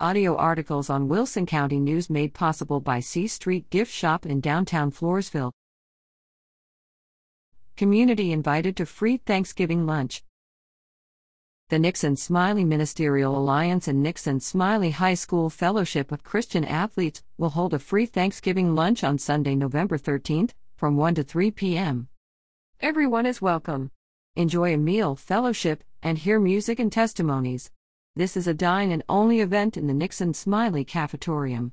Audio articles on Wilson County News made possible by C Street Gift Shop in downtown Floresville. Community invited to free Thanksgiving lunch. The Nixon Smiley Ministerial Alliance and Nixon Smiley High School Fellowship of Christian Athletes will hold a free Thanksgiving lunch on Sunday, November 13th, from 1 to 3 p.m. Everyone is welcome. Enjoy a meal, fellowship, and hear music and testimonies. This is a dine and only event in the Nixon Smiley Cafetorium.